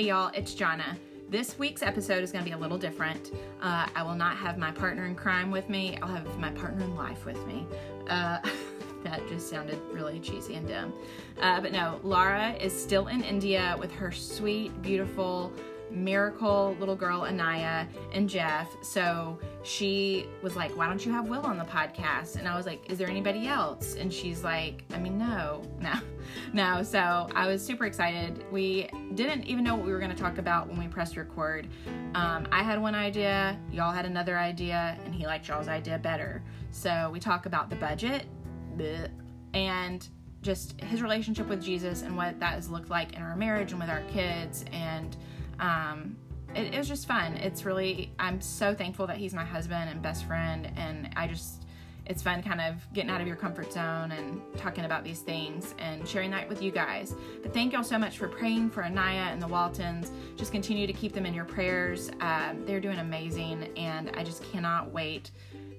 Hey y'all, it's Jonna. This week's episode is going to be a little different. Uh, I will not have my partner in crime with me, I'll have my partner in life with me. Uh, that just sounded really cheesy and dumb. Uh, but no, Laura is still in India with her sweet, beautiful, miracle little girl Anaya and Jeff. So she was like, Why don't you have Will on the podcast? And I was like, Is there anybody else? And she's like, I mean, no, no, no. So I was super excited. We didn't even know what we were going to talk about when we pressed record. Um, I had one idea, y'all had another idea, and he liked y'all's idea better. So we talk about the budget and just his relationship with Jesus and what that has looked like in our marriage and with our kids and um, it, it, was just fun. It's really, I'm so thankful that he's my husband and best friend. And I just, it's fun kind of getting out of your comfort zone and talking about these things and sharing that with you guys. But thank y'all so much for praying for Anaya and the Waltons. Just continue to keep them in your prayers. Um, they're doing amazing. And I just cannot wait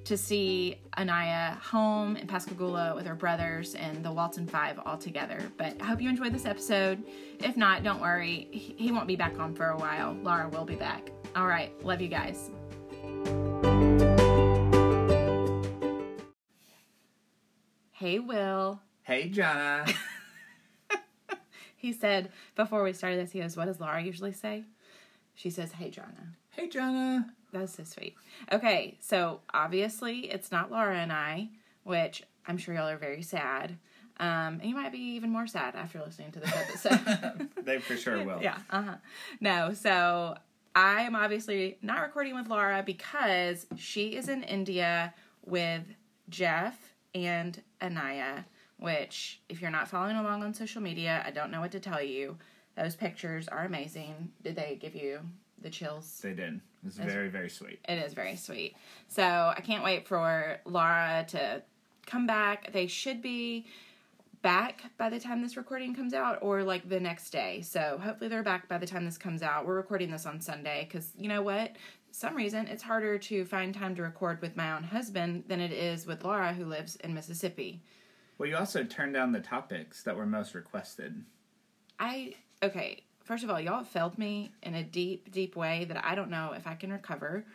to see Anaya home in Pascagoula with her brothers and the Walton Five all together. But I hope you enjoyed this episode. If not, don't worry. He won't be back on for a while. Laura will be back. All right. Love you guys. Hey, Will. Hey, Jonna. he said before we started this, he goes, What does Laura usually say? She says, Hey, Jonna. Hey, Jonna. That's so sweet. Okay, so obviously it's not Laura and I, which I'm sure y'all are very sad. Um, and you might be even more sad after listening to this episode. they for sure will. Yeah. Uh huh. No, so I am obviously not recording with Laura because she is in India with Jeff and Anaya. Which, if you're not following along on social media, I don't know what to tell you. Those pictures are amazing. Did they give you the chills. They did. It's, very, very sweet. It is very sweet. So I can't wait for Laura to come back. They should be back by the time this recording comes out or like the next day. So hopefully they're back by the time this comes out. We're recording this on Sunday because you know what? some reason it's harder to find time to record with my own husband than it is with Laura who lives in Mississippi. Well, you also turned down the topics that were most requested. I okay, first of all, y'all failed me in a deep, deep way that I don't know if I can recover.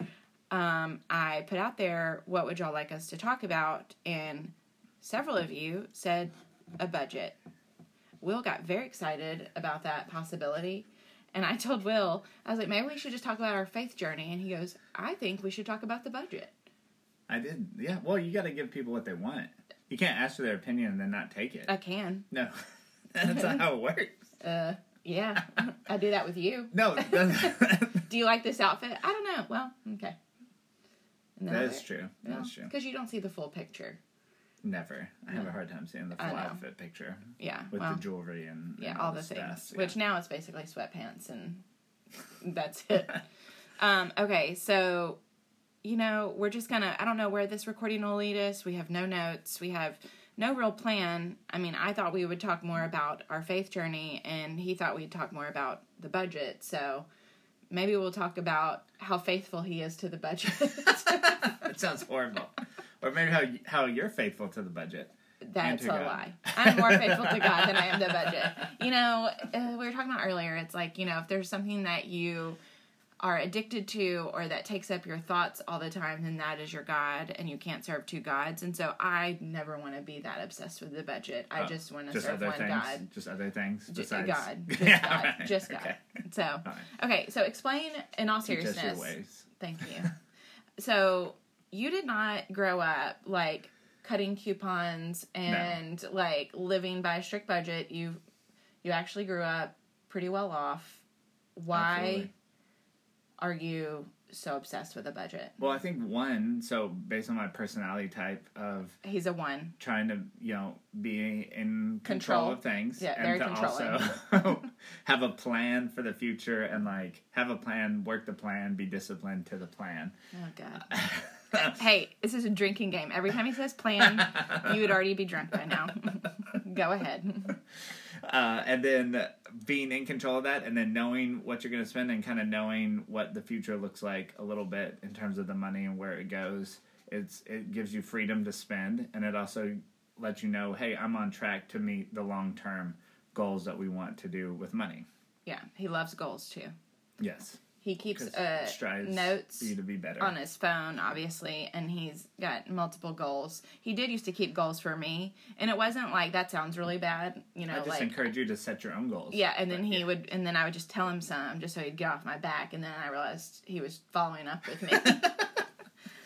Um, I put out there, what would y'all like us to talk about? And several of you said a budget. Will got very excited about that possibility. And I told Will, I was like, maybe we should just talk about our faith journey. And he goes, I think we should talk about the budget. I did. Yeah. Well, you got to give people what they want. You can't ask for their opinion and then not take it. I can. No. That's not how it works. Uh, yeah, I do that with you. No. do you like this outfit? I don't know. Well, okay. that is true. That's true. Because you don't see the full picture. Never. I have a hard time seeing the full outfit picture. Yeah. With well, the jewelry and, and yeah, all the stuff. things. Yeah. Which now it's basically sweatpants and that's it. um, okay, so you know, we're just gonna I don't know where this recording will lead us. We have no notes. We have no real plan. I mean, I thought we would talk more about our faith journey, and he thought we'd talk more about the budget. So maybe we'll talk about how faithful he is to the budget. that sounds horrible. Or maybe how how you're faithful to the budget. That's a God. lie. I'm more faithful to God than I am to the budget. You know, uh, we were talking about earlier. It's like you know, if there's something that you are addicted to or that takes up your thoughts all the time, then that is your God and you can't serve two gods. And so I never want to be that obsessed with the budget. I oh, just want to serve one things? God. Just other things besides God. Just yeah, God. Right. Just God. Okay. So right. okay, so explain in all seriousness. Thank you. so you did not grow up like cutting coupons and no. like living by a strict budget. You you actually grew up pretty well off. Why Absolutely are you so obsessed with a budget? Well, I think one, so based on my personality type of He's a one. Trying to, you know, be in control, control of things. Yeah, and to also have a plan for the future and like have a plan, work the plan, be disciplined to the plan. Oh god. hey, this is a drinking game. Every time he says plan, you would already be drunk by now. Go ahead. Uh, and then being in control of that, and then knowing what you're going to spend, and kind of knowing what the future looks like a little bit in terms of the money and where it goes. It's it gives you freedom to spend, and it also lets you know, hey, I'm on track to meet the long term goals that we want to do with money. Yeah, he loves goals too. Yes. He keeps uh, notes you to be better. on his phone, obviously, and he's got multiple goals. He did used to keep goals for me, and it wasn't like that sounds really bad, you know, I just like encourage you to set your own goals. yeah. And then But, he yeah. would, and then I would just tell him some, just so he'd get off my back, and then I realized he was following up with me.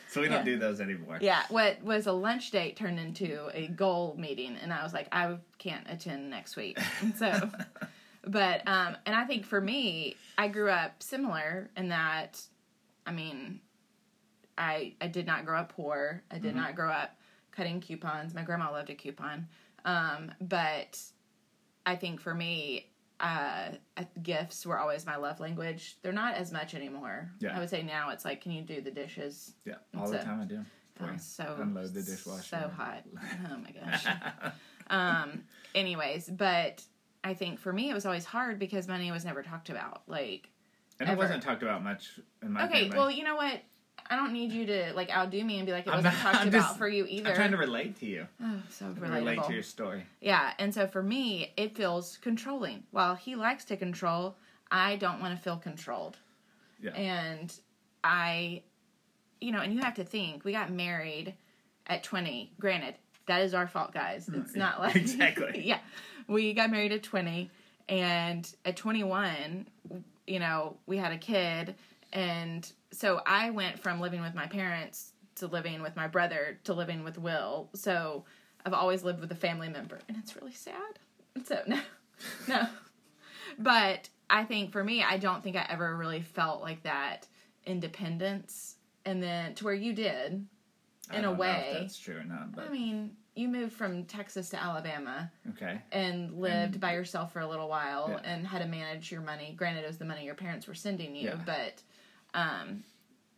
So we don't yeah. do those anymore. yeah, what was a lunch date turned into a goal meeting, and I was like, I can't attend next week, and so. But um, and I think for me, I grew up similar in that, I mean, I I did not grow up poor. I did not grow up cutting coupons. My grandma loved a coupon, um, but I think for me, uh, uh, gifts were always my love language. They're not as much anymore. Yeah. I would say now it's like, can you do the dishes? Yeah, all the time I do. Oh, so Unload the dishwasher. So hot. Oh my gosh. um. Anyways, but I think for me it was always hard because money was never talked about. Like, and it ever. wasn't talked about much in my okay, family. well, you know what? I don't need you to like outdo me and be like it I'm wasn't not- talked I'm about just- for you either. I'm trying to relate to you. oh, so Relate to relatable. your story. Yeah, and so for me, it feels controlling. While he likes to control, I don't want to feel controlled. Yeah. And I, you know, and you have to think, we got married at 20. Granted, that is our fault, guys. Mm, it's yeah, not like. exactly. yeah. We got married at 20, and at 21, you know, we had a kid. And so I went from living with my parents to living with my brother to living with Will. So I've always lived with a family member, and it's really sad. So, no, no. But I think for me, I don't think I ever really felt like that independence. And then to where you did, in a don't know if way. that's true or not, but I mean, you moved from Texas to Alabama okay. and lived And- by yourself for a little while Yeah. and had to manage your money. Granted, it was the money your parents were sending you, Yeah. but, um,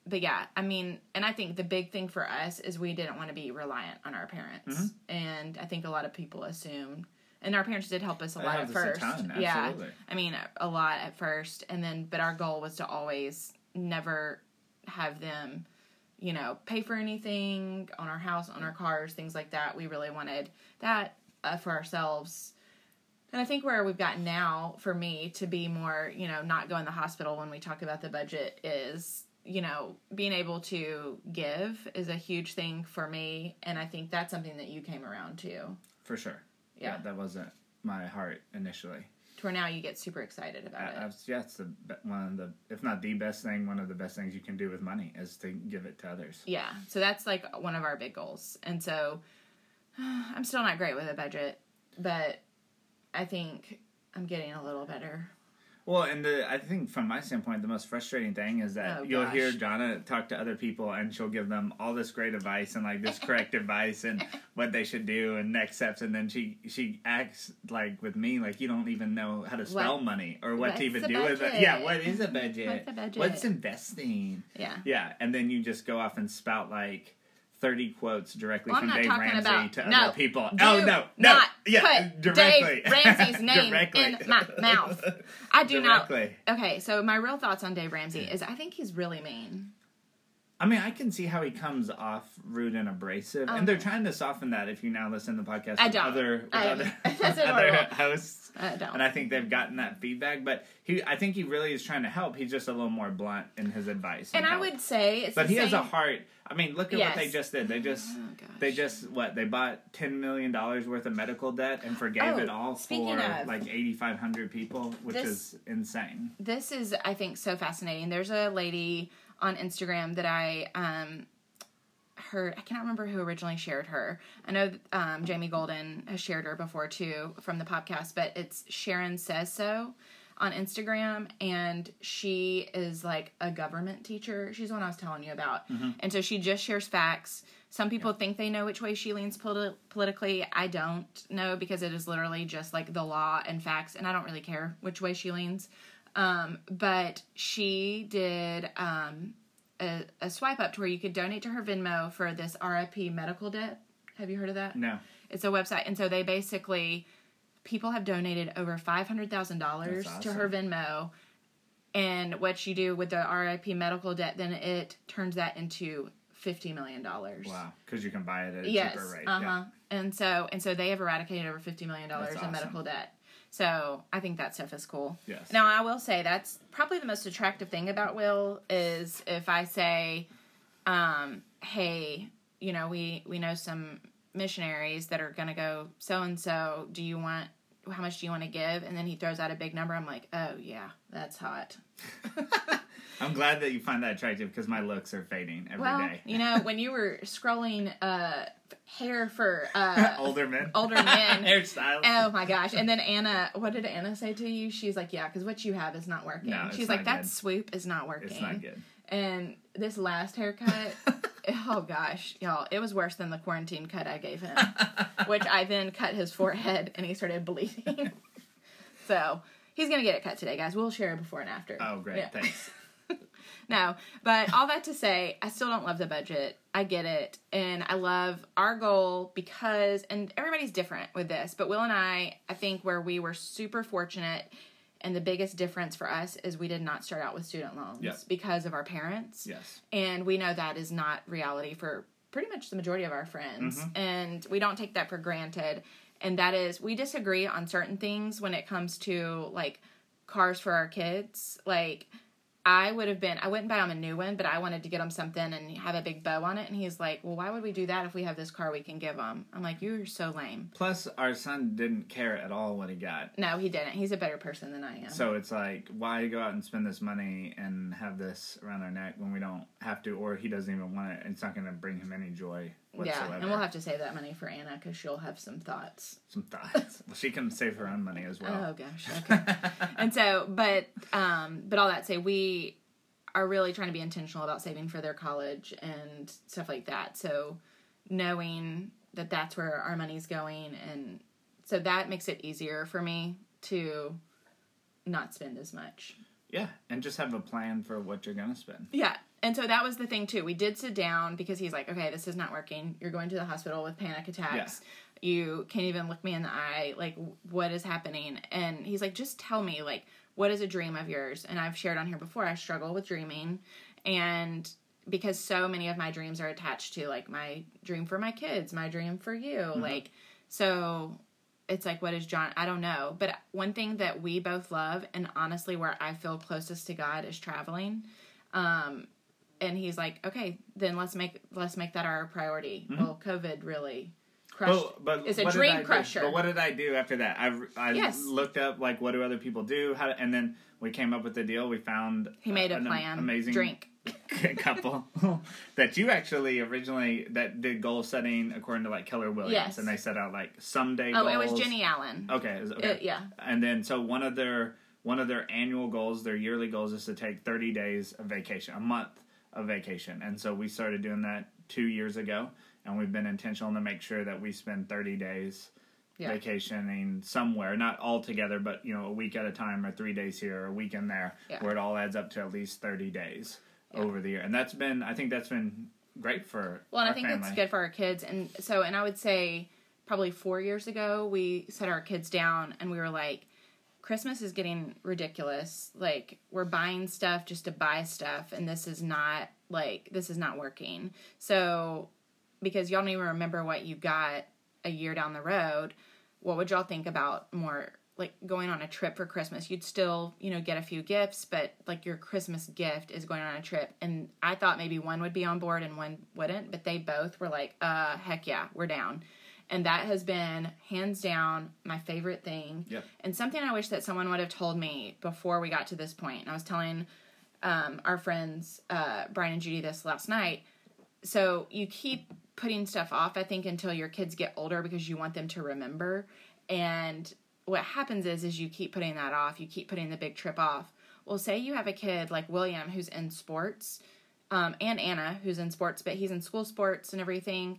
but yeah, I mean, and I think the big thing for us is we didn't want to be reliant on our parents, Mm-hmm. and I think a lot of people assume. and our parents did help us a lot at first, ton, yeah. I mean, a lot at first, and then, but our goal was to always never have them, you know, pay for anything on our house, on our cars, things like that. We really wanted that uh, for ourselves. And I think where we've gotten now, for me, to be more, you know, not go in the hospital when we talk about the budget is, you know, being able to give is a huge thing for me. And I think that's something that you came around to, For sure. Yeah. that wasn't my heart initially. to where now you get super excited about I, it. I yeah, it's the, one of the, if not the best thing, one of the best things you can do with money is to give it to others. Yeah, so that's like one of our big goals. And so I'm still not great with a budget, but I think I'm getting a little better. Well, and the, I think from my standpoint, the most frustrating thing is that Oh, you'll hear Jonna talk to other people, and she'll give them all this great advice and like this correct advice and what they should do and next steps, and then she she acts like with me like you don't even know how to spell What- money or what what's to even do with it. Yeah, what is a budget? What's a budget? What's investing? Yeah. Yeah, and then you just go off and spout like. 30 quotes directly Well, from Dave Ramsey about- to no, other people. Oh, no, no. not yeah, put directly. Dave Ramsey's name in my mouth. I do Directly. not. Okay, so my real thoughts on Dave Ramsey is I think he's really mean. I mean, I can see how he comes off rude and abrasive, and they're trying to soften that. If you now listen to the podcast I don't. other with I- other, other hosts, I don't. and I think they've gotten that feedback. But he, I think he really is trying to help. He's just a little more blunt in his advice. And I would say it's but he has a heart. I mean, look at what they just did. They just, oh, they just what they bought ten million dollars worth of medical debt and forgave Oh, it all for of- like eighty five hundred people, which This- is insane. this is i think so fascinating there's a lady on instagram that i um heard i cannot remember who originally shared her. I know um, jamie golden has shared her before too from the podcast but it's sharon says so on instagram and she is like a government teacher. She's the one i was telling you about. And so she just shares facts. Some people think they know which way she leans politi- politically. I don't know because it is literally just like the law and facts and i don't really care which way she leans. Um, but she did um, a, a swipe up to where you could donate to her Venmo for this RIP medical debt. Have you heard of that? No, It's a website, and so they basically people have donated over five hundred thousand dollars That's to her Venmo. And what you do with the RIP medical debt, then it turns that into fifty million dollars. wow, because you can buy it at a Yes. cheaper rate. Uh huh. Yeah. And so and so they have eradicated over fifty million dollars in awesome. medical debt. So I think that stuff is cool. Yes. Now I will say that's probably the most attractive thing about Will is if I say, um, "Hey, you know, we we know some missionaries that are gonna go so and so. Do you want? How much do you want to give?" And then he throws out a big number. I'm like, "Oh yeah, that's hot." I'm glad that you find that attractive because my looks are fading every day. well, you know, when you were scrolling uh, hair for uh, older men, older men. hairstyles. Oh my gosh! And then Anna, what did Anna say to you? She's like, "Yeah, because what you have is not working." No, it's She's not like, "That swoop is not working." it's not good. And this last haircut, oh gosh, y'all, it was worse than the quarantine cut I gave him, which I then cut his forehead and he started bleeding. so he's gonna get it cut today, guys. We'll share a before and after. Oh, great! Yeah. Thanks. No, but all that to say, I still don't love the budget. I get it. And I love our goal because, and everybody's different with this, but Will and I, I think where we were super fortunate and the biggest difference for us is we did not start out with student loans Yep. because of our parents. Yes. And we know that is not reality for pretty much the majority of our friends. Mm-hmm. And we don't take that for granted. And that is, we disagree on certain things when it comes to like cars for our kids. Like, I would have been, I wouldn't buy him a new one, but I wanted to get him something and have a big bow on it. And he's like, well, why would we do that if we have this car we can give him? I'm like, you're so lame. Plus, our son didn't care at all what he got. No, he didn't. He's a better person than I am. So it's like, why go out and spend this money and have this around our neck when we don't have to, or he doesn't even want it? It's not going to bring him any joy whatsoever. yeah, and we'll have to save that money for Anna because she'll have some thoughts. some thoughts. well, she can save her own money as well. Oh gosh. Okay. and so, but um, but all that say, we are really trying to be intentional about saving for their college and stuff like that. So knowing that that's where our money's going, and so that makes it easier for me to not spend as much. yeah, and just have a plan for what you're going to spend. Yeah. And so that was the thing too. We did sit down because he's like, okay, this is not working. You're going to the hospital with panic attacks. You can't even look me in the eye. Like, what is happening? And he's like, just tell me, like, what is a dream of yours? And I've shared on here before, I struggle with dreaming. And because so many of my dreams are attached to, like, my dream for my kids, my dream for you. Like, so it's like what is john i don't know but one thing that we both love and honestly where i feel closest to god is traveling um and he's like okay then let's make let's make that our priority well covid really crushed Well, but it's a dream do? crusher But what did I do after that? I, I Yes. looked up like what do other people do, how, and then we came up with the deal. We found he made a an plan amazing drink couple that you actually originally that did goal setting according to like Keller Williams, Yes. and they set out like someday. oh goals. it was jenny allen Okay, is- okay. Uh, yeah And then so one of their one of their annual goals, their yearly goals, is to take thirty days of vacation, a month of vacation. And so we started doing that two years ago, and we've been intentional to make sure that we spend thirty days Yeah. vacationing somewhere, not all together, but you know, a week at a time, or three days here, or a weekend there, Yeah. where it all adds up to at least thirty days over the year. And that's been, I think, that's been great for Well, and I think family. it's good for our kids. And so, and I would say probably four years ago, we set our kids down and we were like, Christmas is getting ridiculous. Like, we're buying stuff just to buy stuff, and this is not like, this is not working. So, because y'all don't even remember what you got a year down the road, what would y'all think about more like going on a trip for Christmas? You'd still, you know, get a few gifts, but like your Christmas gift is going on a trip. And I thought maybe one would be on board and one wouldn't, but they both were like, uh, heck yeah, we're down. And that has been hands down my favorite thing. Yep. And something I wish that someone would have told me before we got to this point. And I was telling um, our friends, uh, Brian and Judy, this last night. So you keep putting stuff off, I think, until your kids get older because you want them to remember. And what happens is, is you keep putting that off. You keep putting the big trip off. Well, say you have a kid like William who's in sports, um, and Anna who's in sports, but he's in school sports and everything.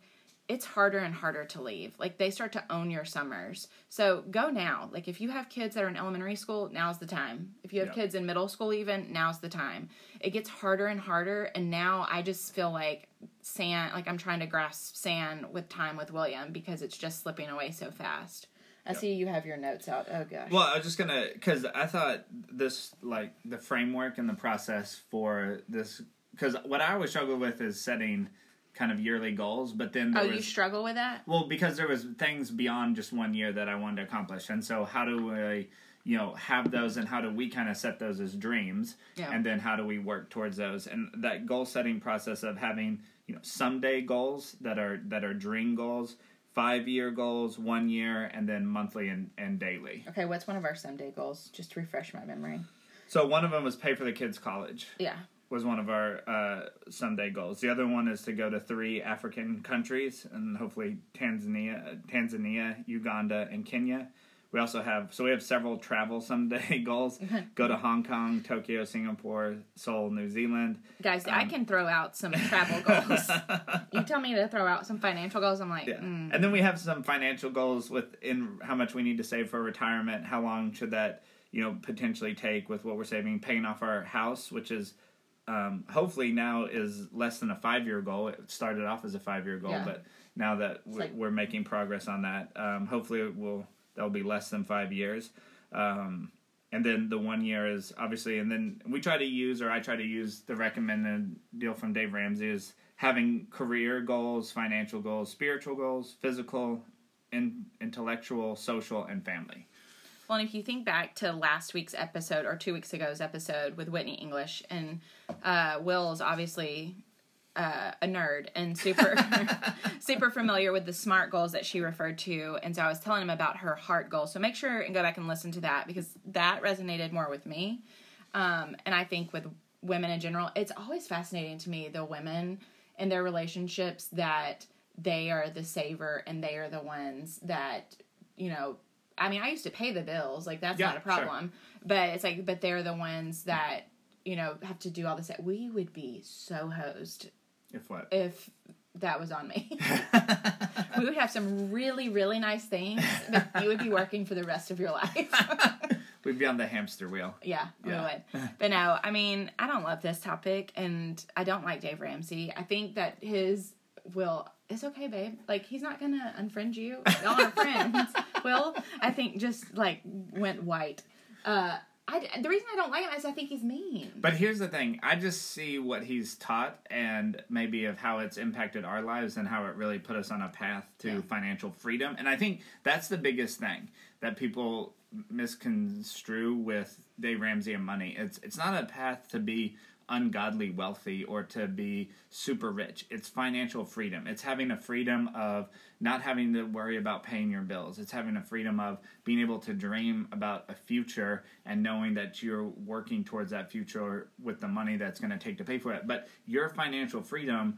It's harder and harder to leave. Like they start to own your summers. So go now. Like if you have kids that are in elementary school, now's the time. If you have Yeah. kids in middle school, even now's the time. It gets harder and harder. And now I just feel like sand, like I'm trying to grasp sand with time with William because it's just slipping away so fast. I see you have your notes out. Oh gosh. Well, I was just gonna because I thought this like the framework and the process for this because what I always struggle with is setting kind of yearly goals, but then there Oh, was, you struggle with that? well because there was things beyond just one year that I wanted to accomplish, and so how do I, you know, have those, and how do we kind of set those as dreams, Yeah. and then how do we work towards those, and that goal setting process of having you know someday goals that are that are dream goals, five year goals, one year, and then monthly and, and daily. Okay, what's one of our someday goals? Just to refresh my memory. So one of them was pay for the kids' college. Yeah. Was one of our uh, someday goals. The other one is to go to three African countries and hopefully Tanzania, Tanzania, Uganda, and Kenya. We also have so we have several travel someday goals. go to Hong Kong, Tokyo, Singapore, Seoul, New Zealand. Guys, I Um, can throw out some travel goals. you tell me to throw out some financial goals, I'm like, Yeah. mm. And then we have some financial goals within how much we need to save for retirement. How long should that, you know, potentially take with what we're saving, paying off our house, which is um, hopefully now is less than a five year goal. It started off as a five year goal, Yeah. but now that we're, like- we're making progress on that, um, hopefully it will that'll be less than five years. Um, and then the one year is obviously, and then we try to use, or I try to use the recommended deal from Dave Ramsey is having career goals, financial goals, spiritual goals, physical, in, intellectual, social, and family. Well, and if you think back to last week's episode or two weeks ago's episode with Whitney English, and uh, Will's obviously uh, a nerd and super super familiar with the SMART goals that she referred to, and so I was telling him about her heart goal. So make sure and go back and listen to that because that resonated more with me, um, and I think with women in general, it's always fascinating to me the women and their relationships that they are the saver and they are the ones that you know I mean, I used to pay the bills, like that's Yeah, not a sure. problem. But it's like, but they're the ones that you know have to do all this. We would be so hosed If what? if that was on me. we would have some really, really nice things, but you would be working for the rest of your life. We'd be on the hamster wheel. yeah, Yeah. we would. But no, I mean, I don't love this topic, and I don't like Dave Ramsey. I think that his will. It's okay, babe. Like he's not gonna unfriend you. Y'all are friends. Will I think just like went white. Uh, I the reason I don't like him is I think he's mean. But here's the thing: I just see what he's taught, and maybe of how it's impacted our lives, and how it really put us on a path to Yeah. financial freedom. And I think that's the biggest thing that people misconstrue with Dave Ramsey and money. It's it's not a path to be ungodly wealthy or to be super rich. It's financial freedom. It's having a freedom of not having to worry about paying your bills. It's having a freedom of being able to dream about a future and knowing that you're working towards that future with the money that's going to take to pay for it. But your financial freedom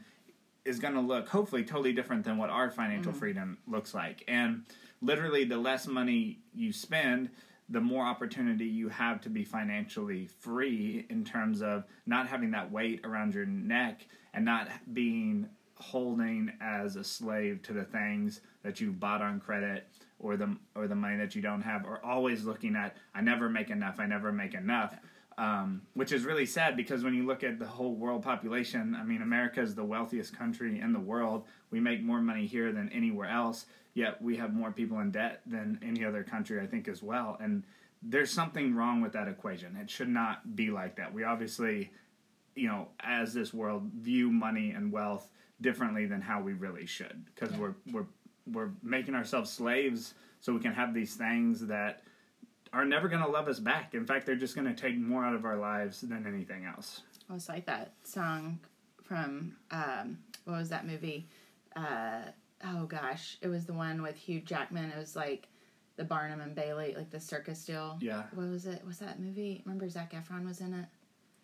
is going to look hopefully totally different than what our financial mm-hmm. freedom looks like. And literally, the less money you spend, the more opportunity you have to be financially free in terms of not having that weight around your neck and not being holding as a slave to the things that you bought on credit or the or the money that you don't have or always looking at I never make enough I never make enough um, which is really sad because when you look at the whole world population, I mean, America is the wealthiest country in the world. We make more money here than anywhere else, yet we have more people in debt than any other country, I think, as well. And there's something wrong with that equation. It should not be like that. We obviously, you know, as this world, view money and wealth differently than how we really should because Yeah. we're we're we're making ourselves slaves so we can have these things that are never going to love us back. In fact, they're just going to take more out of our lives than anything else. Well, it's like that song from um, what was that movie? Uh, oh gosh, it was the one with Hugh Jackman. It was like the Barnum and Bailey, like the circus deal. Yeah. What was it? Was that movie? Remember Zac Efron was in it?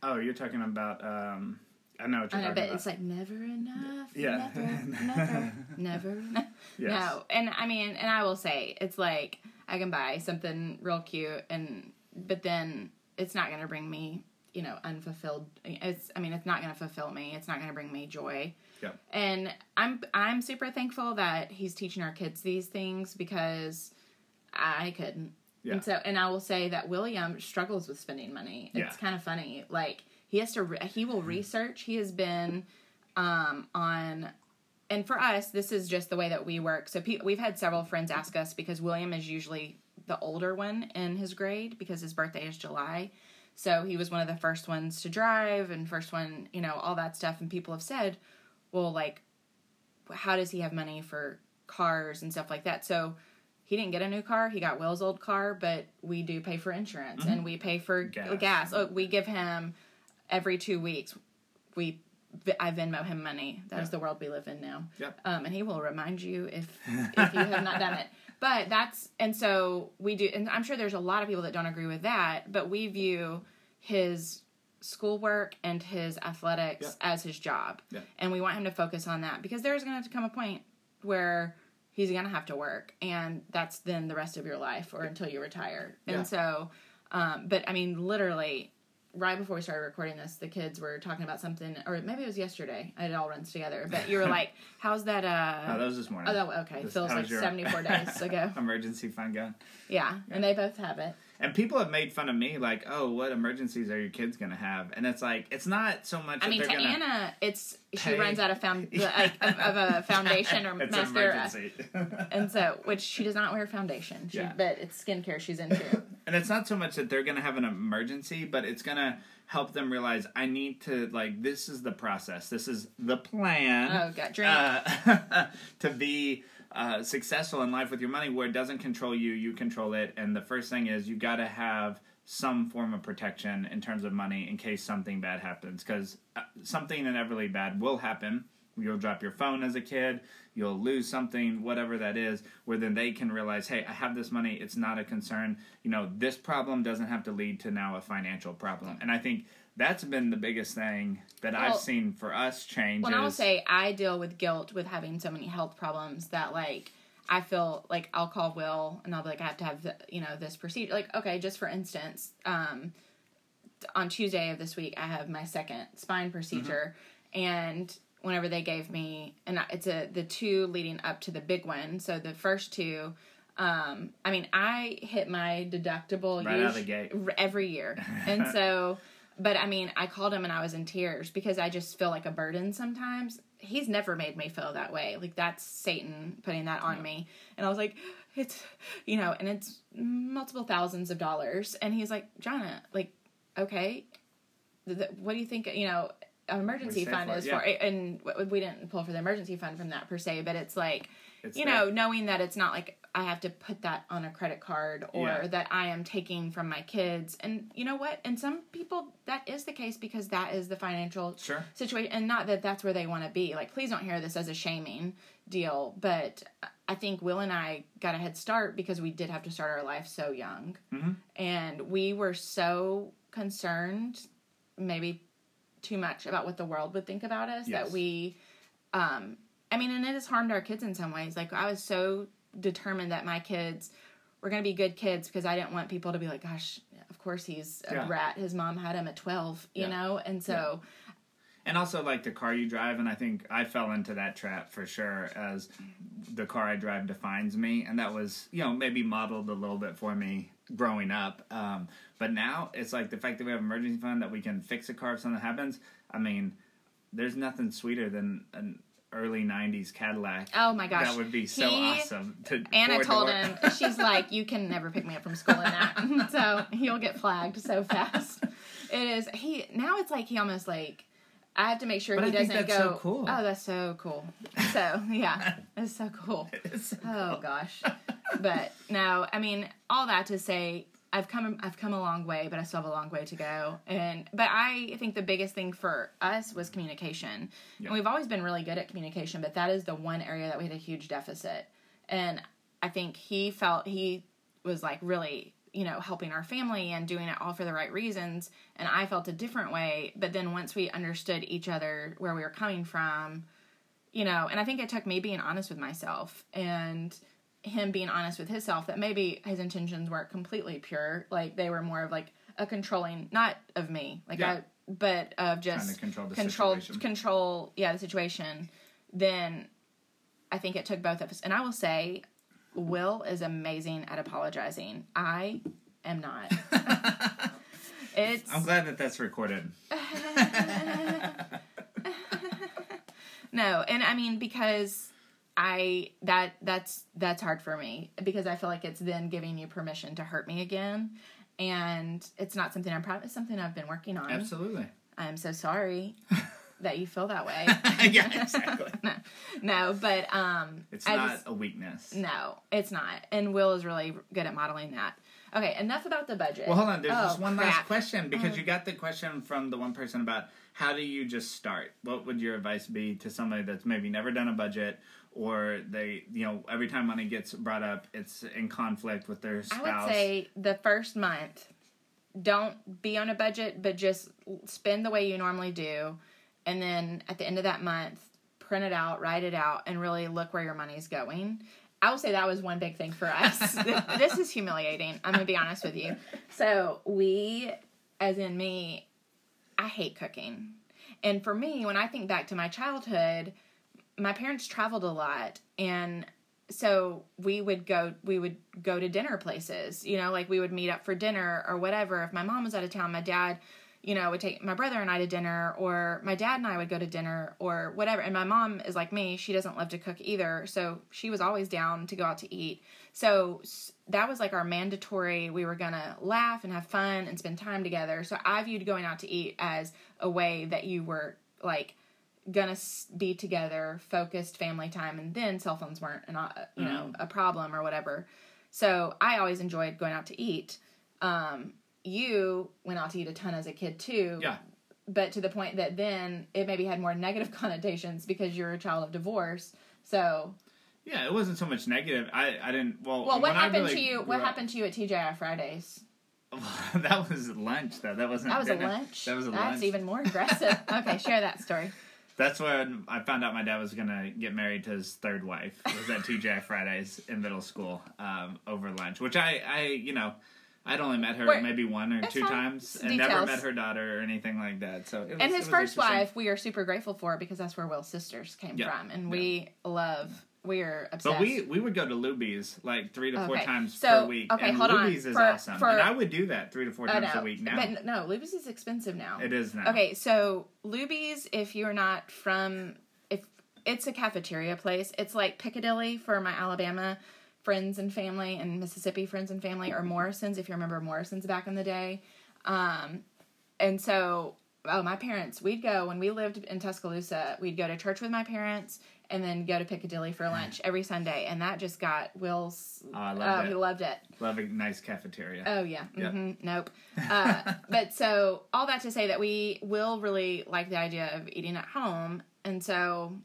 Oh, you're talking about. Um, I know what you're I know, talking but about. it's like never enough. Yeah. Never, never, never. enough. Yes. No, and I mean, and I will say, it's like I can buy something real cute, and but then it's not going to bring me, you know, unfulfilled. It's, I mean, it's not going to fulfill me. It's not going to bring me joy. Yep. And I'm, I'm super thankful that he's teaching our kids these things because I couldn't. Yeah. And so, and I will say that William struggles with spending money. It's Yeah. kind of funny. Like he has to, re- he will research. He has been um, on, and for us, this is just the way that we work. So pe- we've had several friends ask us because William is usually the older one in his grade because his birthday is July. So he was one of the first ones to drive and first one, you know, all that stuff. And people have said, well, like, how does he have money for cars and stuff like that? So he didn't get a new car. He got Will's old car, but we do pay for insurance and we pay for gas. Gas. Look, we give him every two weeks. We I Venmo him money. That is Yeah. the world we live in now. Yep. Um, and he will remind you if if you have not done it. But that's and so we do, and I'm sure there's a lot of people that don't agree with that. But we view his schoolwork and his athletics Yeah. as his job, Yeah. and we want him to focus on that because there's going to come a point where he's going to have to work, and that's then the rest of your life or until you retire. Yeah. And so, um, but I mean, literally, right before we started recording this, the kids were talking about something, or maybe it was yesterday. It all runs together. But you were like, "How's that?" Uh, Oh, that was this morning. oh, that- okay. This- Feels like your- 74 days ago. Emergency fund going. Yeah, and they both have it. And people have made fun of me, like, "Oh, what emergencies are your kids gonna have?" And it's like, it's not so much. I mean, to Anna, it's she runs out of found like, of, of a foundation or it's an mascara, emergency. and so which she does not wear foundation. She, Yeah. but it's skincare she's into. and it's not so much that they're gonna have an emergency, but it's gonna help them realize I need to like this is the process. This is the plan. Oh, got drink. uh, to be uh, successful in life with your money where it doesn't control you, you control it. And the first thing is you got to have some form of protection in terms of money in case something bad happens because uh, something inevitably bad will happen. You'll drop your phone as a kid, you'll lose something, whatever that is, where then they can realize, hey, I have this money, it's not a concern. You know, this problem doesn't have to lead to now a financial problem. And I think that's been the biggest thing that Well- I've seen for us change. Well, I will is- say I deal with guilt with having so many health problems that like I feel like I'll call Will and I'll be like I have to have the, you know this procedure. Like okay, just for instance, um, on Tuesday of this week I have my second spine procedure, and whenever they gave me and it's a the two leading up to the big one. So the first two. Um, I mean, I hit my deductible Right out of the gate. every year, and so but I mean, I called him and I was in tears because I just feel like a burden sometimes. He's never made me feel that way. Like that's Satan putting that on me. And I was like, it's you know, and it's multiple thousands of dollars. And he's like, Jonna, like, okay, th- th- what do you think? You know, an emergency fund for is yeah. for, and w- we didn't pull for the emergency fund from that per se, but it's like, It's you there. know, knowing that it's not like I have to put that on a credit card or Yeah. that I am taking from my kids. And you know what? And some people that is the case because that is the financial Sure. situation and not that that's where they want to be. Like please don't hear this as a shaming deal, but I think Will and I got a head start because we did have to start our life so young. Mhm. And we were so concerned maybe too much about what the world would think about us Yes. that we um I mean, and it has harmed our kids in some ways. Like I was so determined that my kids were going to be good kids because I didn't want people to be like, "Gosh, of course he's a Yeah. rat. His mom had him at twelve, you Yeah. know." And so, And also like the car you drive, and I think I fell into that trap for sure. As the car I drive defines me, and that was you know maybe modeled a little bit for me growing up. Um, but now it's like the fact that we have emergency fund that we can fix a car if something happens. I mean, there's nothing sweeter than an early '90s Cadillac. oh my gosh, that would be so He- awesome. To Anna told him, she's like, "You can never pick me up from school in that." so he'll get flagged so fast. It is he now. It's like he almost like. I have to make sure But he I doesn't that's so go. cool. Oh, that's so cool. So yeah, it's so cool. So Oh cool. gosh. But no, I mean all that to say I've come I've come a long way, but I still have a long way to go. And but I think the biggest thing for us was communication. Yeah. And we've always been really good at communication, but that is the one area that we had a huge deficit. And I think he felt he was like really you know helping our family and doing it all for the right reasons and i felt a different way but then once we understood each other where we were coming from you know, and I think it took me being honest with myself and him being honest with himself that maybe his intentions weren't completely pure. Like they were more of like a controlling, not of me, like Yeah. I, but of just Trying to control the control, situation. control, yeah, the situation. Then I think it took both of us. And I will say, Will is amazing at apologizing. I am not. it's I'm glad that that's recorded. No, and I mean because I that that's that's hard for me because I feel like it's then giving you permission to hurt me again, and it's not something I'm proud. It's something I've been working on. Absolutely. I'm so sorry, that you feel that way. yeah, exactly. no, no, but um, It's I not just- a weakness. no, it's not. And Will is really good at modeling that. Okay, enough about the budget. Well, hold on. There's Oh, just one crap. last question because Uh, you got the question from the one person about how do you just start? What would your advice be to somebody that's maybe never done a budget or they, you know, every time money gets brought up, it's in conflict with their spouse. I would say the first month, don't be on a budget, but just spend the way you normally do. And then at the end of that month, print it out, write it out, and really look where your money's going. I will say that was one big thing for us. this is humiliating. I'm going to be honest with you. So, we, as in me, I hate cooking. And for me, when I think back to my childhood, my parents traveled a lot and so we would go we would go to dinner places you know like we would meet up for dinner or whatever. If my mom was out of town my dad you know would take my brother and i to dinner or my dad and i would go to dinner or whatever. And my mom is like me she doesn't love to cook either so she was always down to go out to eat. So that was like our mandatory we were gonna laugh and have fun and spend time together. So i viewed going out to eat as a way that you were like gonna be together, focused family time, and then cell phones weren't an, uh, you know a problem or whatever. So I always enjoyed going out to eat. Um, you went out to eat a ton as a kid too, Yeah. but to the point that then it maybe had more negative connotations because you're a child of divorce. So, Yeah, it wasn't so much negative. I, I didn't. Well, well, what happened really to you? What up- happened to you at TGI Fridays? that was lunch, though. That wasn't. That was a lunch. That was a That's lunch. even more aggressive. okay, share that story. That's when I found out my dad was gonna get married to his third wife. It was at TGI Fridays in middle school um, over lunch, which I, I, you know, I'd only met her maybe one or two fine. times, and never met her daughter or anything like that. So, it was, and his first wife, we are super grateful for because that's where Will's sisters came Yeah. from, and we love. We are obsessed. But we we would go to Luby's like three to four Okay, times so- per week. okay, and hold on. Luby's is For- awesome, for- and I would do that three to four I times know, a week now. but no, Luby's is expensive now. it is now. Okay, so Luby's, if you're not from, if it's a cafeteria place, it's like Piccadilly for my Alabama friends and family, and Mississippi friends and family, or Morrison's if you remember Morrison's back in the day. Um, and so, oh, my parents, we'd go when we lived in Tuscaloosa. We'd go to church with my parents, and then go to Piccadilly for lunch every Sunday, and that just got Will's. Oh, I loved oh, it. he loved it. Love a nice cafeteria. Oh yeah. Yeah. hmm Nope. Uh, but so all that to say that we will really like the idea of eating at home, and so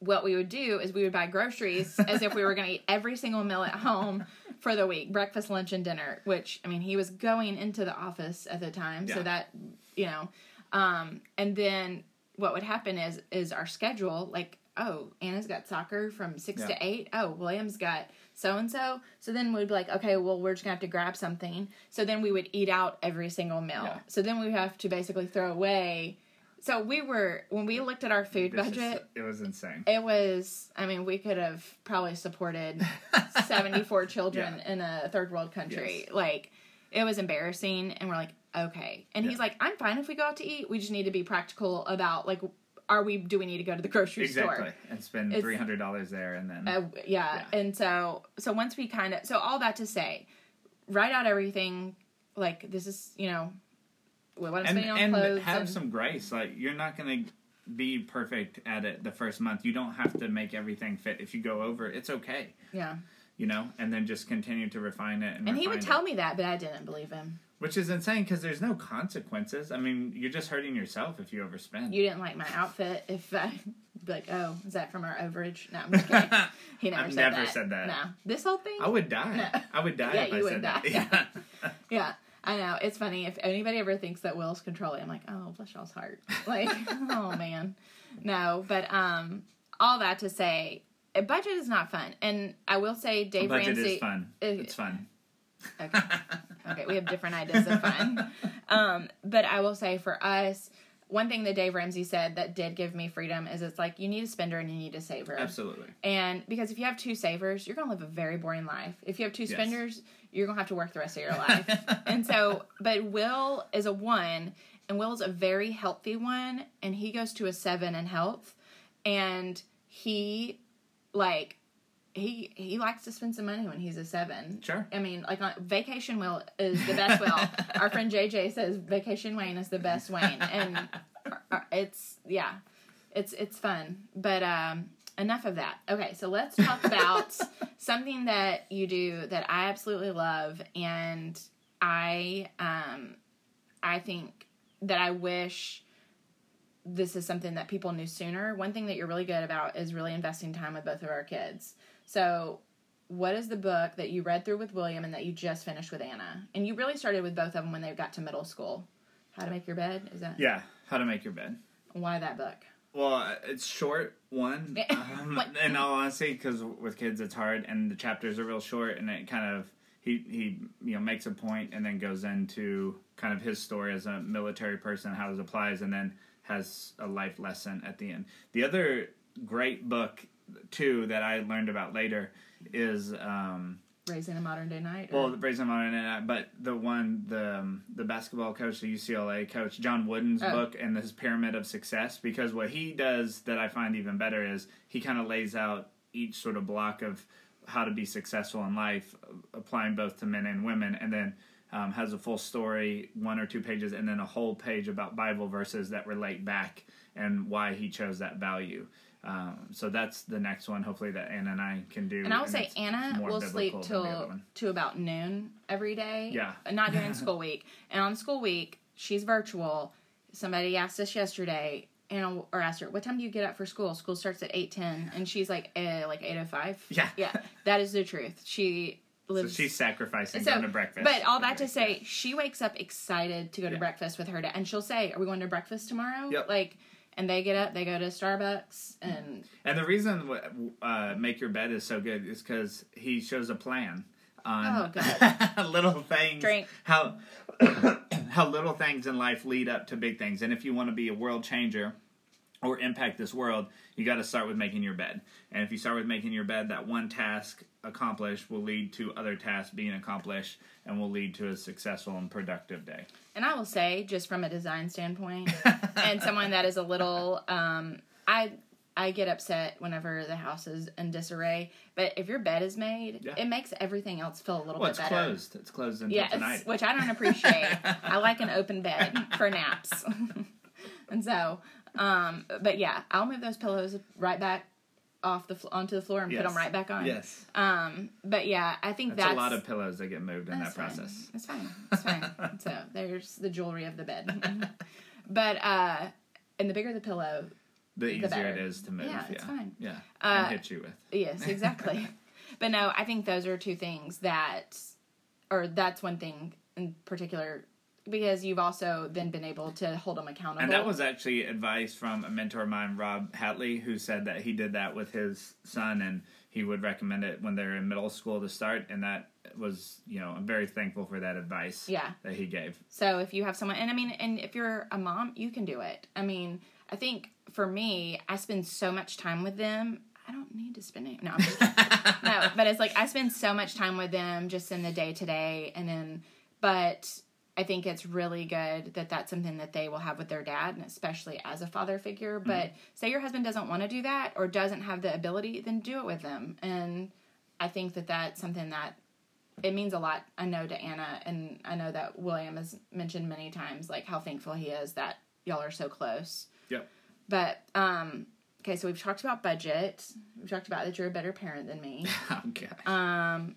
what we would do is we would buy groceries as if we were going to eat every single meal at home for the week, breakfast, lunch, and dinner. Which I mean, he was going into the office at the time, so that you know, um, and then what would happen is is our schedule like oh anna's got soccer from six Yeah. to eight? Oh william's got so and so so then we'd be like okay well we're just gonna have to grab something. So then we would eat out every single meal. Yeah. so then we have to basically throw away. So we were when we looked at our food This is- budget it was insane. it was i mean we could have probably supported 74 children in a third world country. Yes. like it was embarrassing and we're like okay. And he's like i'm fine if we go out to eat. We just need to be practical about like are we do we need to go to the grocery store? Exactly, store and spend three hundred dollars there, and then uh, yeah. Yeah. and so so once we kind of so all that to say write out everything like this is you know what i'm and spending on and clothes have and- some grace. Like you're not gonna be perfect at it the first month. You don't have to make everything fit. If you go over, it's okay. yeah You know, and then just continue to refine it. And, and he would tell it. me that but i didn't believe him which is insane because there's no consequences. I mean, you're just hurting yourself if you overspend. you didn't like my outfit if I be like, oh, is that from our overage? No, I'm just kidding. He never I've said never that. said that. No, this whole thing. I would die. No. I would die Yeah, if I you would said die. that. Yeah. Yeah, I know. It's funny if anybody ever thinks that Will's controlling. I'm like, oh, bless y'all's heart. Like, oh man, no. But um, all that to say, a budget is not fun, and I will say, Dave budget Ramsey. is fun. Uh, It's fun. Okay. okay, we have different ideas of fun. Um, but I will say for us, one thing that Dave Ramsey said that did give me freedom is it's like you need a spender and you need a saver. Absolutely. And because if you have two savers, you're going to live a very boring life. If you have two Yes. spenders, you're going to have to work the rest of your life. and so, but Will is a one, and Will's a very healthy one, and he goes to a seven in health. And he, like, he he likes to spend some money when he's a seven. Sure. I mean, like on vacation Will is the best Will. Our friend JJ says vacation Wayne is the best Wayne, and Uh, it's yeah, it's it's fun. But um, enough of that. Okay, so let's talk about something that you do that I absolutely love, and I um, I think that I wish this is something that people knew sooner. One thing that you're really good about is really investing time with both of our kids. So, what is the book that you read through with William and that you just finished with Anna? And you really started with both of them when they got to middle school. How to Make Your Bed? Is that? Yeah, How to Make Your Bed. Why that book? Well, it's short. One, um, in all honesty, because with kids it's hard, and the chapters are real short, and it kind of he he you know makes a point and then goes into kind of his story as a military person, how it applies, and then has a life lesson at the end. The other great book too that I learned about later is um, Raising a Modern Day Knight. Well, Raising a Modern Day Knight, but the one the um, the basketball coach, the UCLA coach, John Wooden's oh. book and his Pyramid of Success. Because what he does that I find even better is he kind of lays out each sort of block of how to be successful in life, applying both to men and women, and then um, has a full story, one or two pages, and then a whole page about Bible verses that relate back and why he chose that value. Um, so that's the next one, hopefully that Anna and I can do. And I will say Anna will sleep till to about noon every day. Yeah, not during school week. And on school week, she's virtual. Somebody asked us yesterday, and or asked her, "What time do you get up for school?" School starts at eight ten, and she's like, eh, "Like eight o oh five. Yeah, yeah, that is the truth. She lives. So she's sacrificing so, going to breakfast. But all that to say, she wakes up excited to go to yeah. breakfast with her dad, and she'll say, "Are we going to breakfast tomorrow?" Yep. Like, and they get up, they go to Starbucks, and and the reason uh, make your bed is so good is because he shows a plan on oh, little things. Drink. How how little things in life lead up to big things, and if you want to be a world changer or impact this world, you got to start with making your bed. And if you start with making your bed, that one task accomplished will lead to other tasks being accomplished and will lead to a successful and productive day. And I will say, just from a design standpoint, and someone that is a little, um, I I get upset whenever the house is in disarray. But if your bed is made, yeah. it makes everything else feel a little well, bit better. Well, it's closed. It's closed until yeah, tonight. which I don't appreciate. I like an open bed for naps. and so, um, but yeah, I'll move those pillows right back off the onto the floor and yes. put them right back on. Yes. Um, but yeah, I think that's, that's, a lot of pillows that get moved in that fine. process. It's fine. It's fine. so there's the jewelry of the bed. but uh, and the bigger the pillow, the, the easier better. it is to move. Yeah, it's yeah. fine. Yeah, uh, and hit you with. yes, exactly. but no, I think those are two things that, or that's one thing in particular because you've also then been able to hold them accountable. And that was actually advice from a mentor of mine, Rob Hatley, who said that he did that with his son and he would recommend it when they're in middle school to start. And that was, you know, I'm very thankful for that advice yeah. that he gave. So if you have someone, and I mean, and if you're a mom, you can do it. I mean, I think for me, I spend so much time with them. I don't need to spend it. No, no, but it's like I spend so much time with them just in the day to day, and then, but I think it's really good that that's something that they will have with their dad, and especially as a father figure. Mm-hmm. But say your husband doesn't want to do that or doesn't have the ability, then do it with them. And I think that that's something that it means a lot. I know to Anna, and I know that William has mentioned many times, like how thankful he is that y'all are so close. Yep. But um, okay, so we've talked about budget. We've talked about that you're a better parent than me. okay. Um,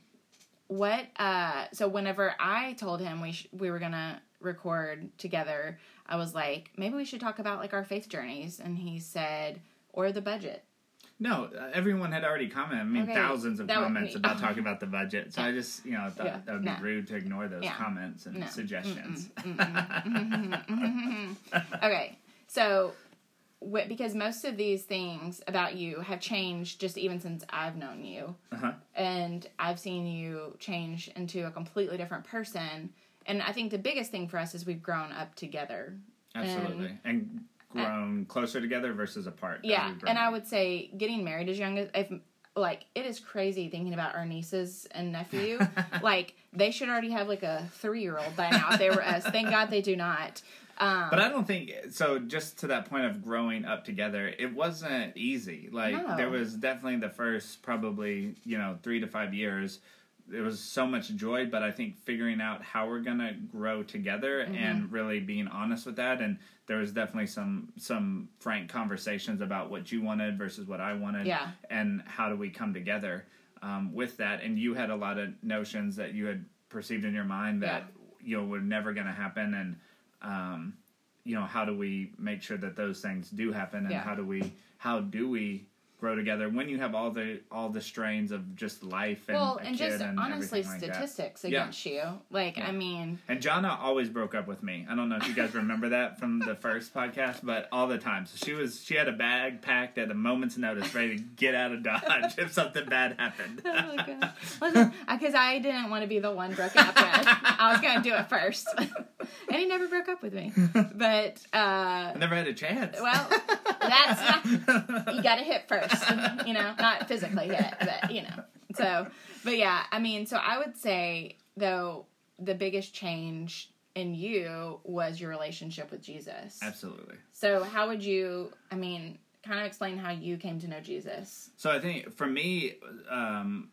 what uh so whenever i told him we sh- we were gonna record together i was like maybe we should talk about like our faith journeys. And he said or the budget. No uh, everyone had already commented i mean okay. thousands of that comments about talking about the budget. So i just you know thought yeah. that would be rude to ignore those yeah. comments and no. suggestions. Okay. So because most of these things about you have changed just even since I've known you. Uh-huh. And I've seen you change into a completely different person. And I think the biggest thing for us is we've grown up together. Absolutely. And, and grown uh, closer together versus apart. Yeah. And I would say getting married as young as if like it is crazy thinking about our nieces and nephew. like they should already have like a three year old by now if they were us. Thank God they do not. Um, but I don't think so. Just to that point of growing up together, it wasn't easy. Like no. there was definitely the first probably you know three to five years. it was so much joy, but I think figuring out how we're gonna grow together Mm-hmm. and really being honest with that. And there was definitely some some frank conversations about what you wanted versus what I wanted, Yeah. and how do we come together um, with that. And you had a lot of notions that you had perceived in your mind that you know were never gonna happen, and um, you know how do we make sure that those things do happen, and Yeah. how do we how do we grow together when you have all the all the strains of just life and well, and just and honestly, everything like that. statistics Yeah. against you. Like, I mean, And Jonna always broke up with me. I don't know if you guys remember that from the first podcast, but all the time. So she was she had a bag packed at a moment's notice, ready to get out of Dodge if something bad happened. oh because I didn't want to be the one broken up with. I was gonna do it first, and he never broke up with me. But uh, I never had a chance. well, that's not, you got to hit first. You know, not physically hit, but you know. So, but yeah, I mean, so I would say though the biggest change in you was your relationship with Jesus. Absolutely. So, how would you? I mean, kind of explain how you came to know Jesus. So I think for me, um,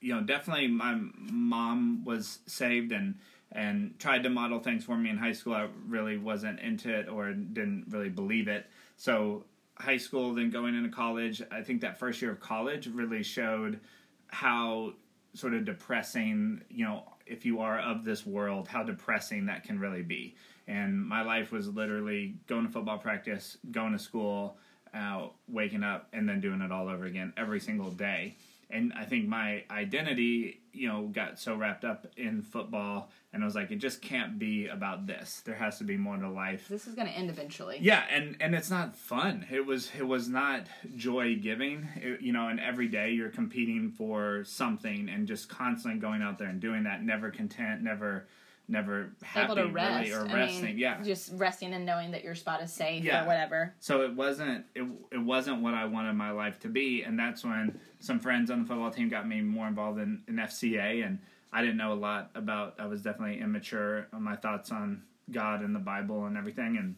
you know, definitely my mom was saved and and tried to model things for me in high school. I really wasn't into it or didn't really believe it. So high school, then going into college, I think that first year of college really showed how sort of depressing, you know, if you are of this world, how depressing that can really be. And my life was literally going to football practice, going to school, uh, waking up, and then doing it all over again every single day. And I think my identity, you know, got so wrapped up in football, and I was like, it just can't be about this. There has to be more to life. This is going to end eventually. Yeah, and and it's not fun. It was it was not joy giving. You know, and every day you're competing for something and just constantly going out there and doing that. Never content. Never never happy Able to rest. really or I resting. mean, yeah. Just resting and knowing that your spot is safe Yeah. or whatever. So it wasn't it, it wasn't what I wanted my life to be, and that's when some friends on the football team got me more involved in, in FCA, and I didn't know a lot about. I was definitely immature on my thoughts on God and the Bible and everything, and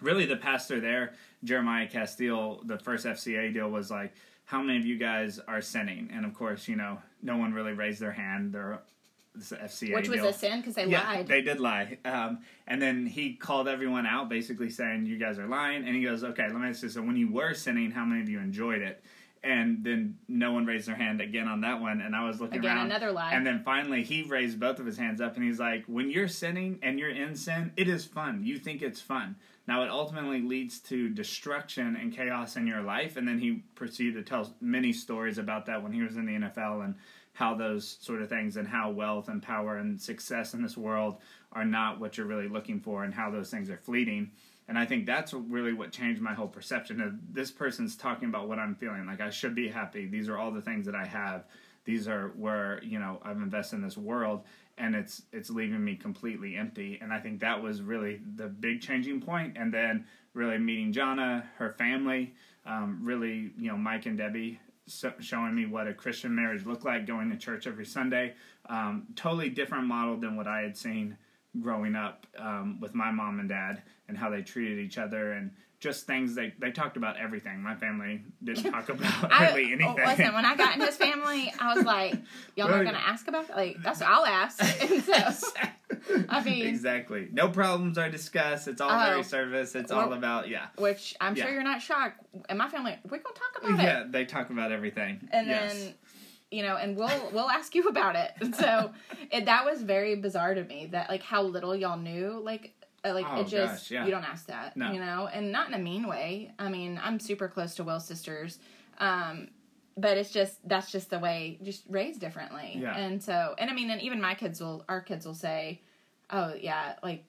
really the pastor there, Jeremiah Castille, the first FCA deal was like, "How many of you guys are sinning?" And of course, you know, no one really raised their hand. They're this FCA Which was deal a sin because they yeah, lied. They did lie. Um, and then he called everyone out, basically saying, "You guys are lying." And he goes, "Okay, let me ask you. So when you were sinning, how many of you enjoyed it?" And then no one raised their hand again on that one. And I was looking Again, around. another lie. And then finally, he raised both of his hands up, and he's like, "When you're sinning and you're in sin, it is fun. You think it's fun." Now it ultimately leads to destruction and chaos in your life. And then he proceeded to tell many stories about that when he was in the NFL and how those sort of things and how wealth and power and success in this world are not what you're really looking for and how those things are fleeting. And I think that's really what changed my whole perception of this person's talking about what I'm feeling. Like I should be happy. These are all the things that I have. These are where, you know, I've invested in this world and it's it's leaving me completely empty. And I think that was really the big changing point. And then really meeting Jonna, her family, um, really, you know, Mike and Debbie showing me what a Christian marriage looked like, going to church every Sunday. Um, totally different model than what I had seen growing up um, with my mom and dad and how they treated each other and just things they they talked about everything. My family didn't talk about I, really anything. oh, listen, when I got in his family, I was like, y'all not going to ask about that? Like, that's what I'll ask. And so, I mean- exactly. No problems are discussed. It's all Oh. very service. It's all about yeah. which I'm sure you're not shocked. And my family, we're going to talk about Yeah, it. Yeah, they talk about everything. And yes. then, you know, and we'll we'll ask you about it. So, it, that was very bizarre to me that, like, how little y'all knew. Like, uh, like Oh, it just gosh, yeah. you don't ask that No. you know and not in a mean way i mean i'm super close to will's sisters um but it's just that's just the way just raised differently Yeah. and so and i mean and even my kids will our kids will say oh yeah like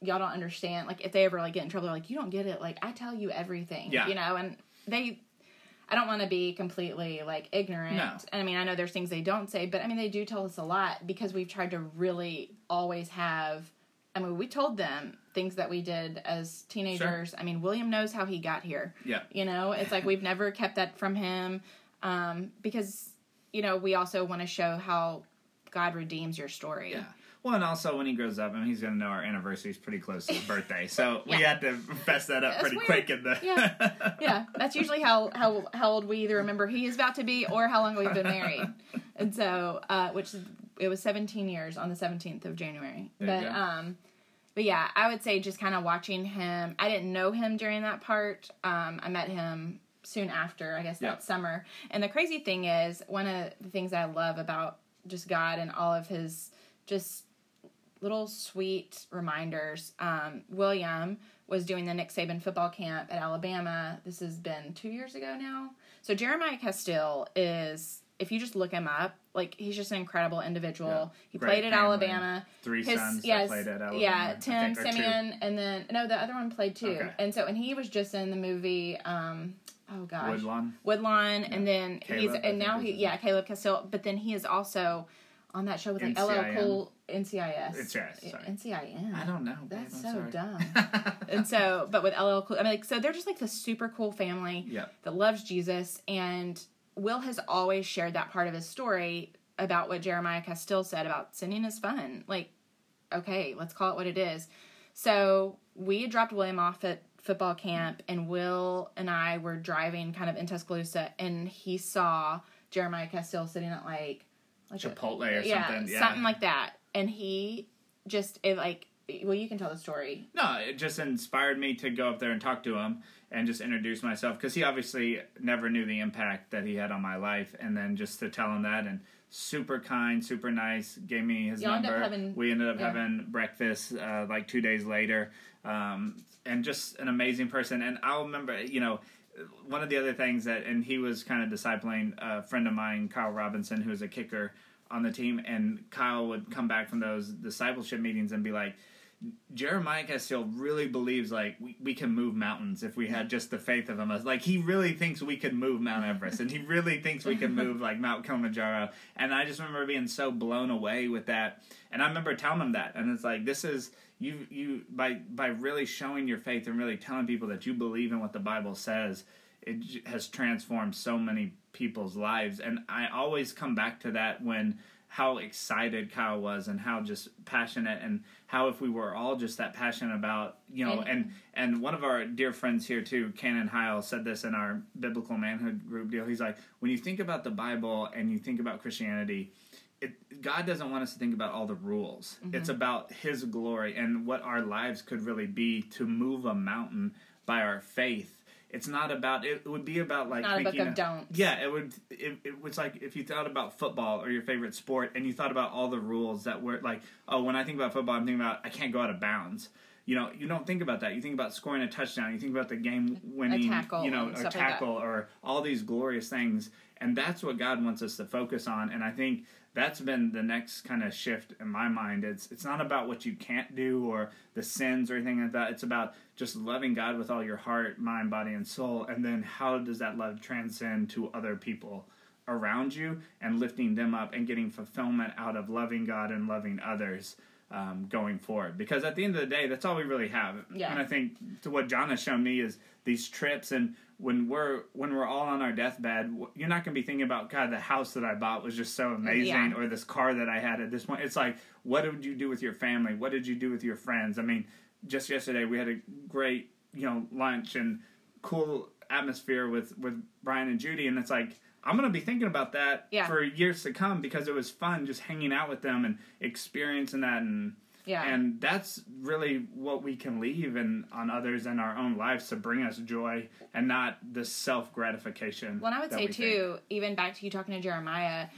y'all don't understand like if they ever like get in trouble they're like you don't get it like i tell you everything Yeah. you know and they I don't want to be completely like ignorant. No. And I mean, I know there's things they don't say, but I mean, they do tell us a lot because we've tried to really always have. I mean, we told them things that we did as teenagers. I mean, William knows how he got here. Yeah. You know, it's like we've never kept that from him um, because, you know, we also want to show how God redeems your story. Yeah. Well, and also when he grows up, I mean, he's going to know our anniversary is pretty close to his birthday, so we Yeah. had to fess that up That's pretty weird. quick in the. Yeah. Yeah, that's usually how how how old we either remember he is about to be or how long we've been married. And so, uh, which is- it was 17 years on the 17th of January. There but um, but yeah, I would say just kind of watching him. I didn't know him during that part. Um, I met him soon after, I guess Yeah. that summer. And the crazy thing is, one of the things I love about just God and all of his just little sweet reminders. Um, William was doing the Nick Saban football camp at Alabama. This has been two years ago now. So Jeremiah Castille is, if you just look him up, like he's just an incredible individual. Yeah. He Great played at family. Alabama. Three His sons yes, played at Alabama. yeah, Tim think, or two. Simeon, and then no, the other one played too. Okay. And so, and he was just in the movie. Um, oh gosh, Woodlawn. Woodlawn, and then Caleb, he's and now he yeah Caleb Castille, but then he is also on that show with like LL. Cool NCIS. NCIS, sorry. NCIS. I don't know. babe, That's I'm so sorry. dumb. and so, but with LL Cool, I mean, like, so they're just like the super cool family yeah. that loves Jesus, and Will has always shared that part of his story about what Jeremiah Castille said about sinning is fun. Like, okay, let's call it what it is. So we had dropped William off at football camp, and Will and I were driving kind of in Tuscaloosa, and he saw Jeremiah Castille sitting at like, like a- Chipotle or yeah, something. Yeah. something like that, and he just it like. Well, you can tell the story. No, it just inspired me to go up there and talk to him and just introduce myself because he obviously never knew the impact that he had on my life, and then just to tell him that and super kind, super nice, gave me his Y'all ended number. up having- we ended up yeah. having breakfast uh, like two days later, um, and just an amazing person. And I'll remember, you know. One of the other things that, and he was kind of discipling a friend of mine, Kyle Robinson, who was a kicker on the team, and Kyle would come back from those discipleship meetings and be like, Jeremiah Castille really believes like we, we can move mountains if we had just the faith of him. Like he really thinks we could move Mount Everest, and he really thinks we can move like Mount Kilimanjaro. And I just remember being so blown away with that. And I remember telling him that, and it's like this is you you by by really showing your faith and really telling people that you believe in what the Bible says. It has transformed so many people's lives, and I always come back to that when how excited Kyle was and how just passionate and how if we were all just that passionate about you know And- and one of our dear friends here too Canon Heil said this in our biblical manhood group deal he's like when you think about the Bible and you think about Christianity it, God doesn't want us to think about all the rules. Mm-hmm. It's about His glory and what our lives could really be to move a mountain by our faith. It's not about. It would be about like Not a book of don'ts. Yeah, it would. It, it was like if you thought about football or your favorite sport, and you thought about all the rules that were like, oh, when I think about football, I'm thinking about I can't go out of bounds. You know, you don't think about that. You think about scoring a touchdown. You think about the game winning, tackle you know, a stuff like tackle or all these glorious things. And that's what God wants us to focus on. And I think that's been the next kind of shift in my mind. It's it's not about what you can't do or the sins or anything like that. It's about just loving God with all your heart, mind, body, and soul. And then how does that love transcend to other people around you and lifting them up and getting fulfillment out of loving God and loving others. Um, going forward, because at the end of the day, that's all we really have. Yeah. And I think to what John has shown me is these trips, and when we're when we're all on our deathbed, you're not going to be thinking about God. The house that I bought was just so amazing, Yeah. or this car that I had at this point. It's like, what did you do with your family? What did you do with your friends? I mean, just yesterday we had a great you know lunch and cool atmosphere with with Brian and Judy, and it's like. I'm gonna be thinking about that Yeah. for years to come because it was fun just hanging out with them and experiencing that and Yeah. and that's really what we can leave and on others in our own lives to bring us joy and not the self gratification. Well, and I would say too, even back to you talking to Jeremiah,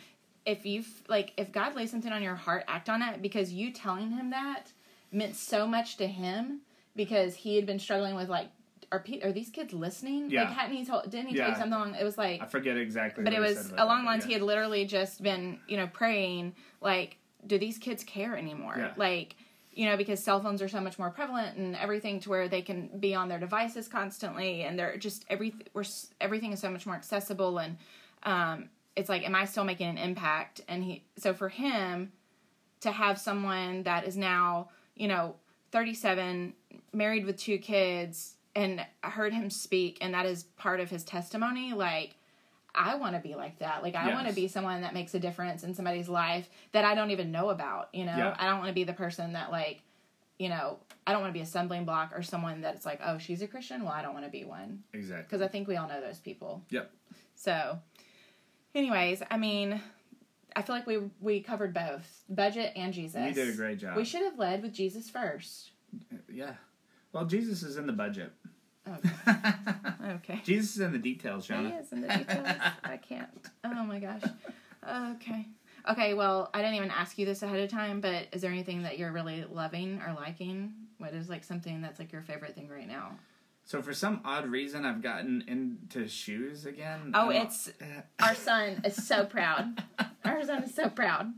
if you've like, if God lays something on your heart, act on it because you telling him that meant so much to him because he had been struggling with like, are pe- are these kids listening? Yeah. Like, hadn't he told? Didn't he tell you something along? It was like, I forget exactly. but it was along lines yeah. he had literally just been, you know, praying like, do these kids care anymore? Yeah. Like. You know, because cell phones are so much more prevalent and everything to where they can be on their devices constantly, and they're just every we're everything is so much more accessible, and um, it's like, am I still making an impact? And he, so for him to have someone that is now, you know, 37, married with two kids, and I heard him speak, and that is part of his testimony. Like, I want to be like that. Like I want to be someone that makes a difference in somebody's life that I don't even know about. You know, Yeah. I don't want to be the person that like, you know, I don't want to be a stumbling block or someone that's like, oh, she's a Christian. Well, I don't want to be one Exactly. because I think we all know those people. Yep. So, anyways, I mean, I feel like we we covered both budget and Jesus. You did a great job. We should have led with Jesus first. Yeah. Well, Jesus is in the budget. Okay. Oh. okay. Jesus is in the details, He is in the details. I can't. Oh my gosh. Okay. Okay. Well, I didn't even ask you this ahead of time, but is there anything that you're really loving or liking? What is like something that's like your favorite thing right now? So for some odd reason, I've gotten into shoes again. Oh, it's our son is so proud. Our son is so proud.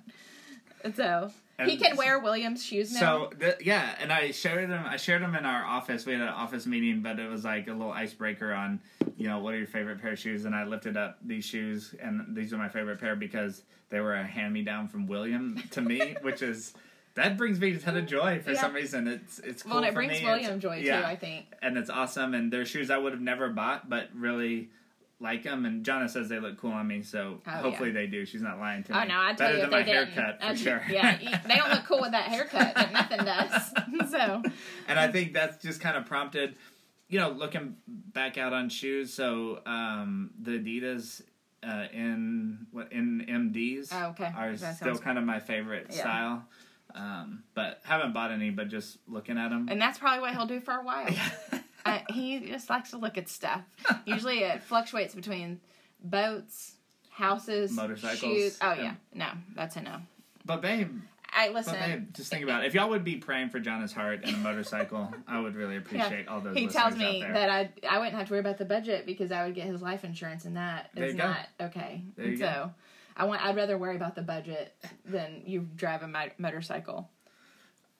So he can wear Williams shoes now. So the, yeah, and I shared them. I shared them in our office. We had an office meeting, but it was like a little icebreaker on, you know, what are your favorite pair of shoes? And I lifted up these shoes, and these are my favorite pair because they were a hand me down from William to me, which is that brings me a ton of joy for Yeah. some reason. It's it's cool well, and it for brings me. William It's- joy yeah. too. I think. and it's awesome. And they're shoes I would have never bought, but really like them. And Jonna says they look cool on me, so Oh, hopefully they do. She's not lying to me. Oh no, I tell Better you than they my didn't. haircut for I'd- sure. Yeah, they don't look cool with that haircut, but nothing does. so and I think that's just kind of prompted, you know, looking back out on shoes. So um, the Adidas uh, in what NMDs Oh, okay. are That still kind of my favorite Yeah. style. Um, but haven't bought any, but just looking at them. and that's probably what he'll do for a while. Uh, he just likes to look at stuff. Usually it fluctuates between boats, houses, Motorcycles. shoes. Oh Yeah. yeah, no, that's a no. but babe, I listen. but babe, just think about it. If y'all would be praying for Jonna's heart and a motorcycle, I would really appreciate all those. he tells me that I I wouldn't have to worry about the budget because I would get his life insurance, and that is not okay. There you And go. so I want I'd rather worry about the budget than you drive a mo- motorcycle.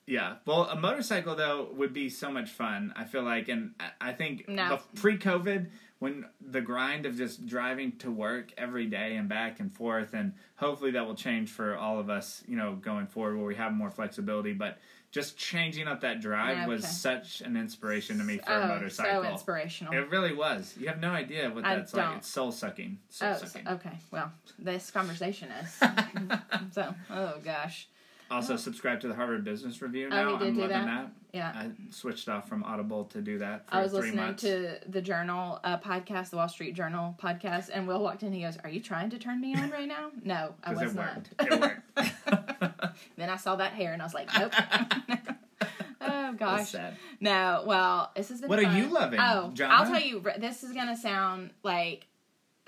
Yeah. Well, a motorcycle though would be so much fun. I feel like, and I- think No. pre-COVID, when the grind of just driving to work every day and back and forth, and hopefully that will change for all of us, you know, going forward where we have more flexibility. But just changing up that drive was Okay. such an inspiration to me for a oh, motorcycle. so inspirational. It really was. You have no idea what I that's like. don't. It's soul sucking. Soul Oh, so- sucking. okay. Well, this conversation is. so, oh gosh. Also, subscribe to the Harvard Business Review Oh, now. did I'm loving that? that. Yeah. I switched off from Audible to do that for I was listening months. to the Journal uh, podcast, the Wall Street Journal podcast, and Will walked in. He goes, "Are you trying to turn me on right now?" No, I was it not. worked. It worked. then I saw that hair, and I was like, "Nope." oh gosh, no. Well, this has been. What are you loving, Oh, Jonna? I'll tell you. This is gonna sound like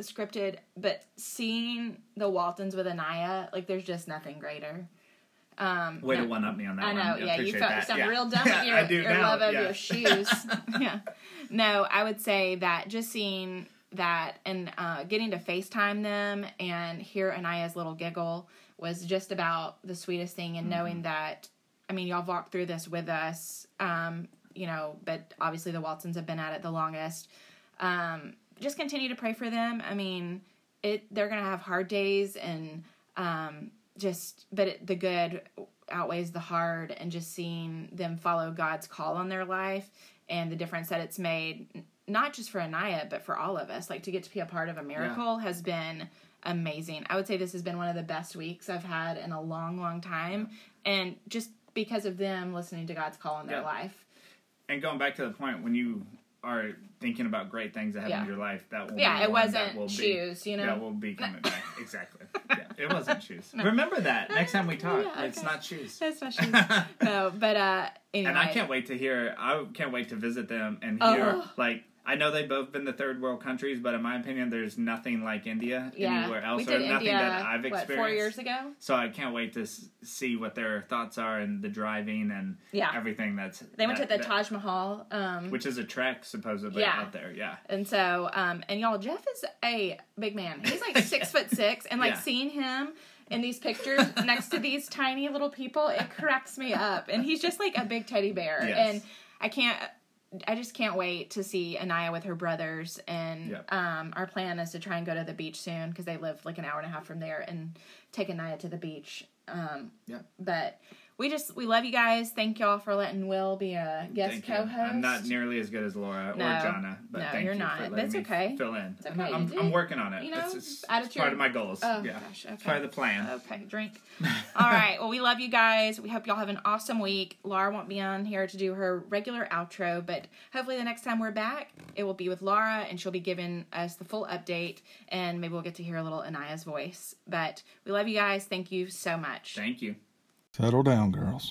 scripted, but seeing the Waltons with Anaya, like, there's just nothing greater. Um, Way no- to one up me on that I one. know, yeah. You felt, that. sound yeah. real dumb with your, I do your now, love of yeah. your shoes. yeah. No, I would say that just seeing that and uh, getting to FaceTime them and hear Anaya's little giggle was just about the sweetest thing. And Mm-hmm. knowing that, I mean, y'all walked through this with us, um, you know, but obviously the Waltons have been at it the longest. Um, just continue to pray for them. I mean, it they're gonna have hard days and um, just, but it, the good outweighs the hard, and just seeing them follow God's call on their life and the difference that it's made not just for Anaya, but for all of us. Like to get to be a part of a miracle has been amazing. I would say this has been one of the best weeks I've had in a long, long time, and just because of them listening to God's call in their Yeah. life. And going back to the point, when you are thinking about great things that happen Yeah. in your life, that will Yeah, be it wasn't will be- shoes, you know? That will be coming back. Exactly. Yeah, it wasn't shoes. Remember that next time we talk. Yeah, It's not shoes. That's not shoes. no, but uh, anyway. And I can't wait to hear. I can't wait to visit them and hear. Oh. Like I know they've both been the third world countries, but in my opinion, there's nothing like India Yeah, anywhere else, or nothing India. that I've experienced. what, four years ago? So I can't wait to s- see what their thoughts are and the driving and Yeah. everything that's. They went that- to the that- Taj Mahal. Um, which is a trek supposedly Yeah. out there. Yeah. And so, um, and y'all, Jeff is a big man. He's like six foot six, and like Yeah. seeing him in these pictures next to these tiny little people, it cracks me up. And he's just like a big teddy bear, Yes. and I can't. I just can't wait to see Anaya with her brothers, and Yep. um, our plan is to try and go to the beach soon because they live like an hour and a half from there, and take Anaya to the beach. Um, Yep. but we just we love you guys. Thank y'all for letting Will be a guest Thank you. co-host. I'm not nearly as good as Laura No. or Jonna, but No, thank you're you not. for letting That's me okay. fill in. It's okay. I'm, I'm did. working on it. You know, it's it's, it's your- part of my goals. Oh yeah. gosh, okay. It's part of the plan. Okay, drink. All right. Well, we love you guys. We hope y'all have an awesome week. Laura won't be on here to do her regular outro, but hopefully the next time we're back, it will be with Laura and she'll be giving us the full update and maybe we'll get to hear a little Anaya's voice. But we love you guys. Thank you so much. Thank you. Settle down, girls.